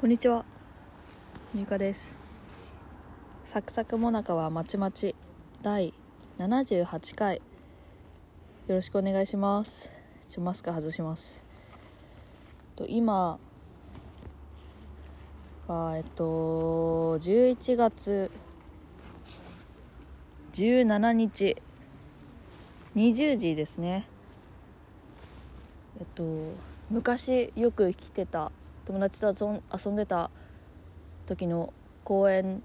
こんにちは。ゆかです。サクサクもなかはまちまち。第78回。よろしくお願いします。ちょマスク外します。と今はえっと11月17日。20時ですね。えっと昔よく来てた友達と遊んでた時の公園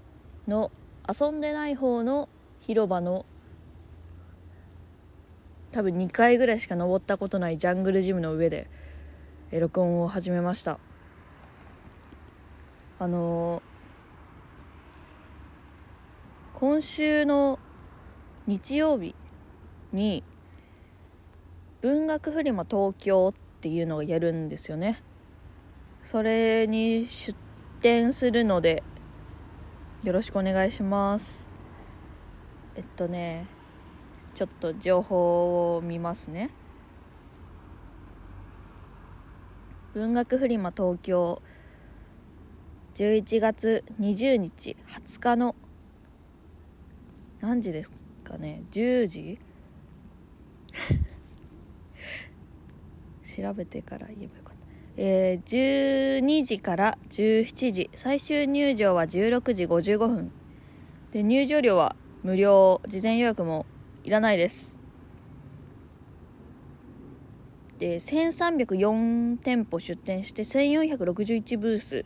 の遊んでない方の広場の多分2回ぐらいしか登ったことないジャングルジムの上で録音を始めました。あのー今週の日曜日に文学フリマ東京っていうのをやるんですよね。それに出店するのでよろしくお願いします。えっとねちょっと情報を見ますね。文学フリマ東京11月20日20日の何時ですかね？10時？調べてから言えばよかった。えー、12時から17時。最終入場は16時55分。で入場料は無料。事前予約もいらないです。で1304店舗出店して1461ブース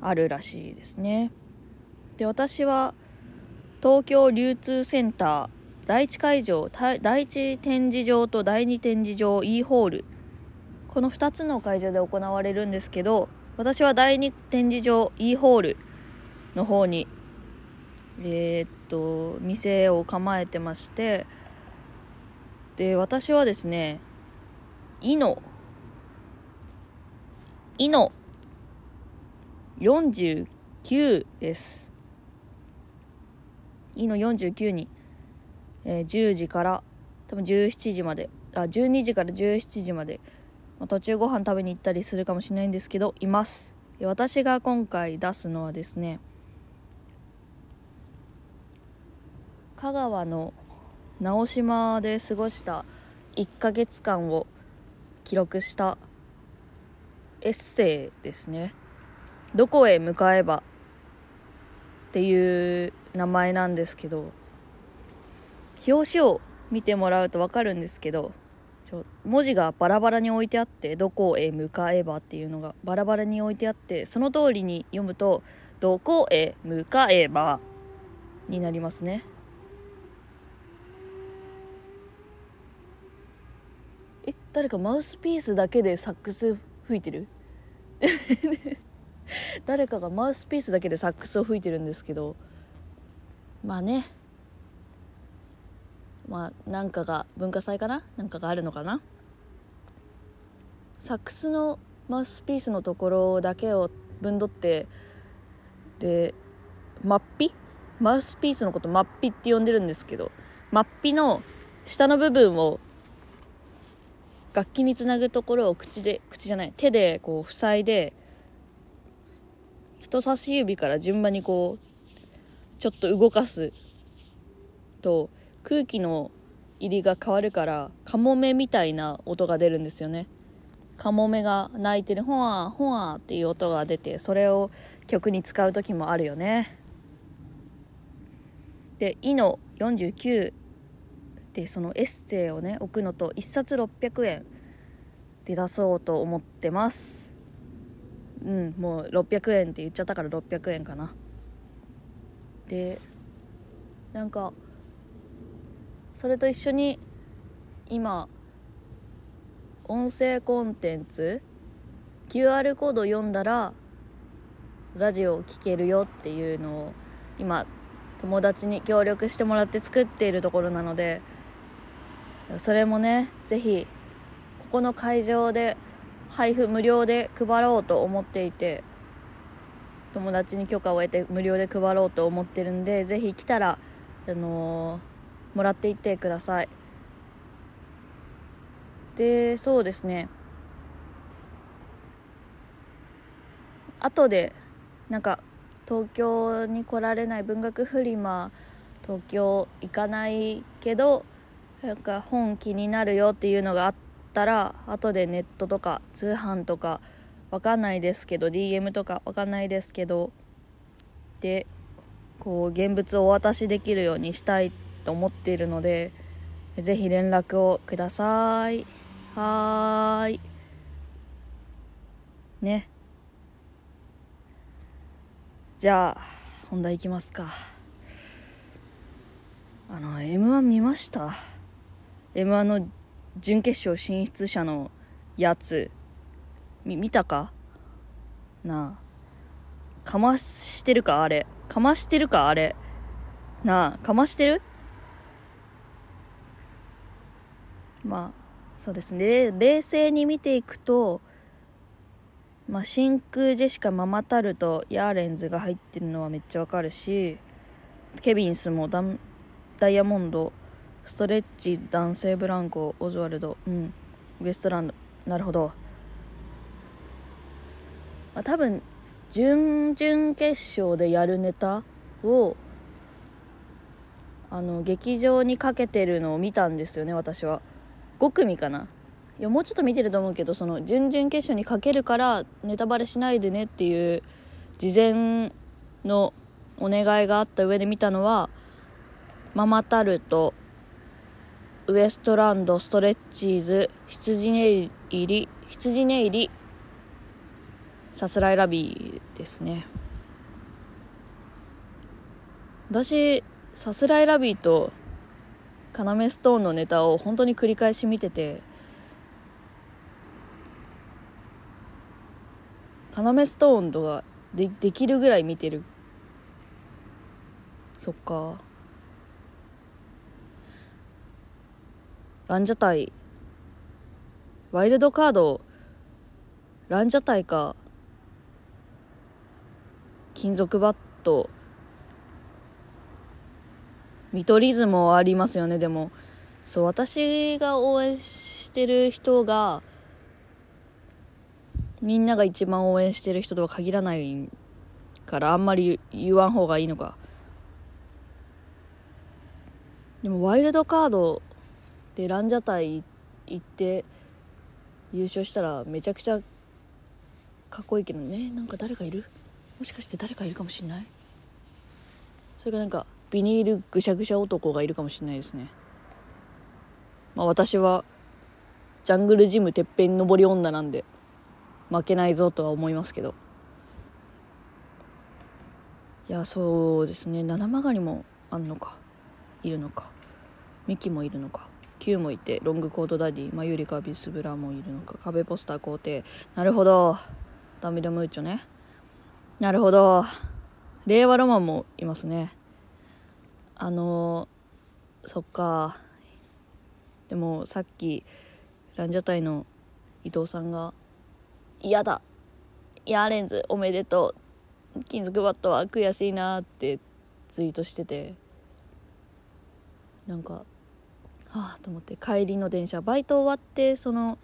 あるらしいですね。で私は東京流通センター第一会場第一展示場と第二展示場 E ホールこの2つの会場で行われるんですけど私は第2展示場 E ホールの方にえー、っと店を構えてましてで私はですねイノイノ49です。イノ49に、えー、10時から多分17時まであ12時から17時までまあ、途中ご飯食べに行ったりするかもしれないんですけどいます。私が今回出すのはですね香川の直島で過ごした1ヶ月間を記録したエッセイですね「どこへ向かえば」っていう名前なんですけど表紙を見てもらうと分かるんですけどちょ文字がバラバラに置いてあってどこへ向かえばっていうのがバラバラに置いてあってその通りに読むとどこへ向かえばになりますね。え誰かマウスピースだけでサックス吹いてる？誰かがマウスピースだけでサックスを吹いてるんですけど。まあね。まあなんかが文化祭かな？なんかがあるのかな？サックスのマウスピースのところだけを分取ってでマッピ？マウスピースのことマッピって呼んでるんですけどマッピの下の部分を楽器につなぐところを口で口じゃない手でこう塞いで人差し指から順番にこうちょっと動かすと空気の入りが変わるからカモメみたいな音が出るんですよね。カモメが鳴いてるほわほわっていう音が出てそれを曲に使う時もあるよね。で「イの49」でそのエッセイをね置くのと1冊600円で出そうと思ってます。うんもう600円って言っちゃったから600円かな。でなんかそれと一緒に今音声コンテンツ QR コード読んだらラジオを聴けるよっていうのを今友達に協力してもらって作っているところなのでそれもね是非ここの会場で配布無料で配ろうと思っていて友達に許可を得て無料で配ろうと思ってるんで是非来たらあのーもらっていってください。でそうですね。後でなんか東京に来られない文学フリマ東京行かないけどなんか本気になるよっていうのがあったら後でネットとか通販とかわかんないですけど DM とかわかんないですけどでこう現物をお渡しできるようにしたいと思っているのでぜひ連絡をください。はーい。ね。じゃあ本題いきますか。あの m 1見ました？m 1の準決勝進出者のやつ。み見たか？なあ。かましてるか？あれ。かましてるか？あれ。なあ。かましてる？まあそうですね。冷静に見ていくとまあ、真空ジェシカママタルトヤーレンズが入ってるのはめっちゃわかるしケビンスもダダイヤモンドストレッチ男性ブランコオズワルドうんウエストランドなるほど、まあ、多分準々決勝でやるネタをあの劇場にかけてるのを見たんですよね私は。5組かな。いやもうちょっと見てると思うけどその準々決勝にかけるからネタバレしないでねっていう事前のお願いがあった上で見たのはママタルトウエストランドストレッチーズ羊ね入り羊ね入りさすらいラビーですね。私さすらいラビーとカナメストーンのネタを本当に繰り返し見てて要ストーンとかでできるぐらい見てるそっかランジャタイワイルドカードランジャタイか金属バット見取り図もありますよねでも。そう私が応援してる人がみんなが一番応援してる人とは限らないからあんまり言わん方がいいのか。でもワイルドカードでランジャタイ行って優勝したらめちゃくちゃかっこいいけどね。なんか誰かいる？もしかして誰かいるかもしんない？それがなんかビニールぐしゃぐしゃ男がいるかもしんないですね。まあ私はジャングルジムてっぺん登り女なんで負けないぞとは思いますけど。いやそうですね。七曲りもあんのか。いるのか。ミキもいるのか。Q もいてロングコートダディマユリカビスブラもいるのか。壁ポスター皇帝なるほど。ダミドムーチョね。なるほど。令和ロマンもいますね。あのそっか。でもさっきランジャタイの伊藤さんが嫌だ。ヤーレンズおめでとう。金属バットは悔しいなってツイートしてて。なんかはあと思って。帰りの電車バイト終わってその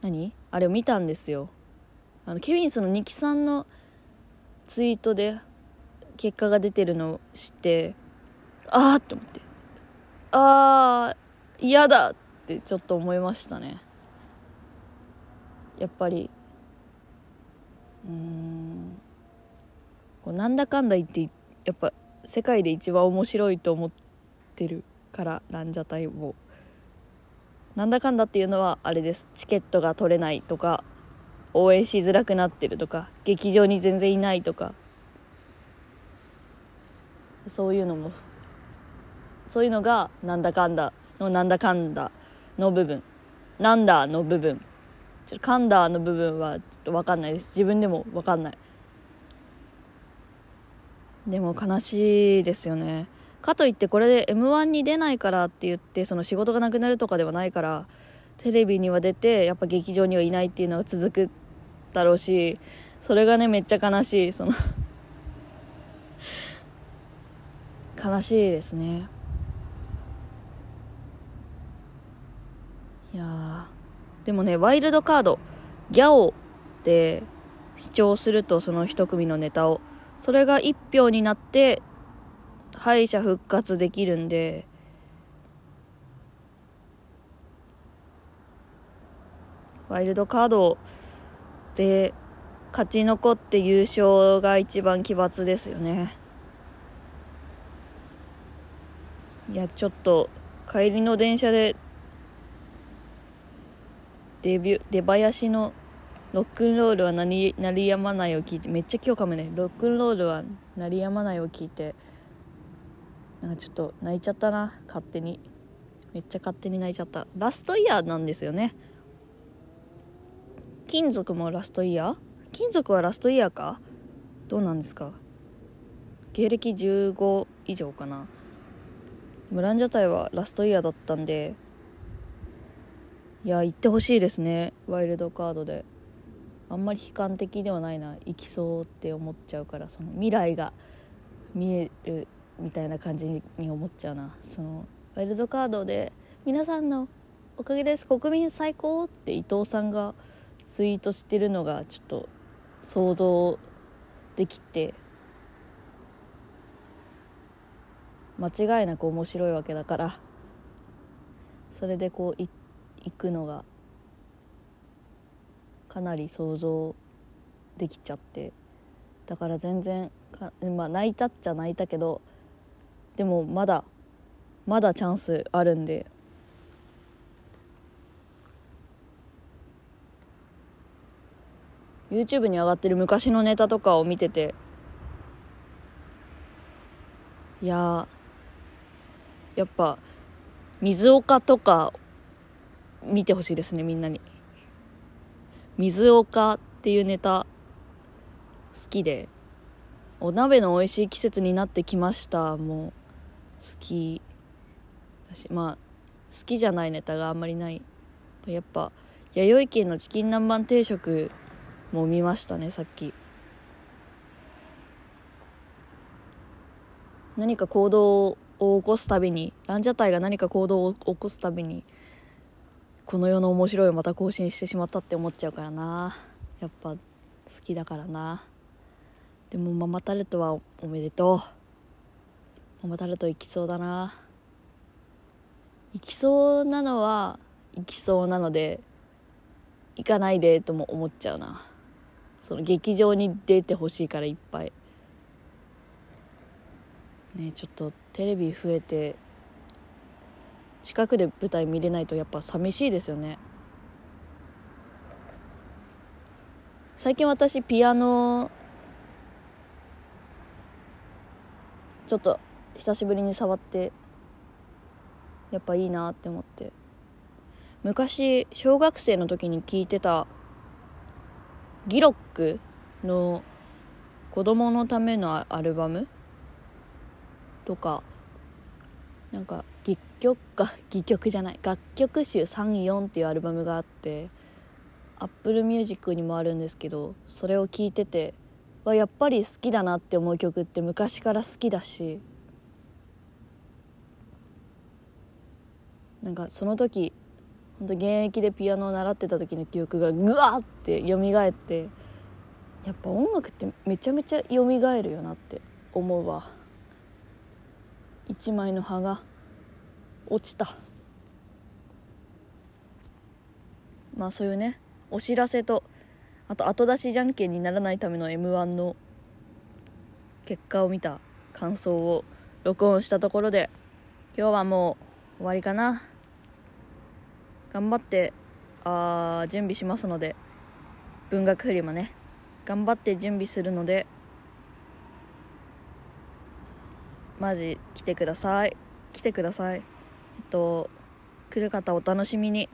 何？あれを見たんですよ。あのケビンスのニキさんのツイートで結果が出てるのを知って。ああと思って。ああ嫌だってちょっと思いましたね。やっぱり。うん。こうなんだかんだ言ってやっぱ世界で一番面白いと思ってるからランジャタイを。なんだかんだっていうのはあれです。チケットが取れないとか応援しづらくなってるとか劇場に全然いないとか。そういうのもそういうのがなんだかんだのなんだかんだの部分。なんだの部分。ちょっとカンダーの部分はちょっと分かんないです。自分でも分かんない。でも悲しいですよね。かといってこれで m 1に出ないからって言ってその仕事がなくなるとかではないからテレビには出てやっぱ劇場にはいないっていうのが続くだろうしそれがねめっちゃ悲しい。その悲しいですね。いやでもねワイルドカードギャオで視聴するとその一組のネタをそれが1票になって敗者復活できるんでワイルドカードで勝ち残って優勝が一番奇抜ですよね。いやちょっと帰りの電車でデビュ出囃子のロックンロールは鳴り鳴りやまないを聞いてめっちゃ今日かもね。ロックンロールは鳴りやまないを聞いてなんかちょっと泣いちゃったな。勝手に。めっちゃ勝手に泣いちゃった。ラストイヤーなんですよね。金属もラストイヤー？金属はラストイヤーか？どうなんですか？芸歴15以上かな。ムランジャタイはラストイヤーだったんでいや行ってほしいですね。ワイルドカードで。あんまり悲観的ではないな。行きそうって思っちゃうからその未来が見えるみたいな感じに思っちゃうな。そのワイルドカードで「皆さんのおかげです。国民最高!」って伊藤さんがツイートしてるのがちょっと想像できて間違いなく面白いわけだから。それでこう行っくのがかなり想像できちゃってだから全然かまあ泣いたっちゃ泣いたけどでもまだまだチャンスあるんで。YouTube に上がってる昔のネタとかを見てていややっぱ水岡とか見てほしいですねみんなに。水岡っていうネタ好きでお鍋の美味しい季節になってきましたもう好きだしまあ好きじゃないネタがあんまりない。やっぱ弥生県のチキン南蛮定食も見ましたねさっき。何か行動を起こすたびにランジャタイが何か行動を起こすたびにこの世の面白いをまた更新してしまったって思っちゃうからな。やっぱ好きだからな。でもママタルトはおめでとう。ママタルト行きそうだな。行きそうなのは行きそうなので行かないでとも思っちゃうな。その劇場に出てほしいからいっぱい。ねちょっとテレビ増えて近くで舞台見れないとやっぱ寂しいですよね。最近私ピアノちょっと久しぶりに触ってやっぱいいなって思って。昔小学生の時に聴いてたギロックの子供のためのアルバムとかなんか戯曲か 戯曲じゃない楽曲集34っていうアルバムがあってアップルミュージックにもあるんですけどそれを聴いててはやっぱり好きだなって思う曲って昔から好きだしなんかその時本当現役でピアノを習ってた時の記憶がぐわって蘇ってやっぱ音楽ってめちゃめちゃ蘇るよなって思うわ。一枚の葉が落ちた。まあそういうねお知らせとあと後出しじゃんけんにならないための m 1の結果を見た感想を録音したところで今日はもう終わりかな。頑張ってあ準備しますので文学フリマね。頑張って準備するのでマジ来てください。来てください。えっと来る方お楽しみに。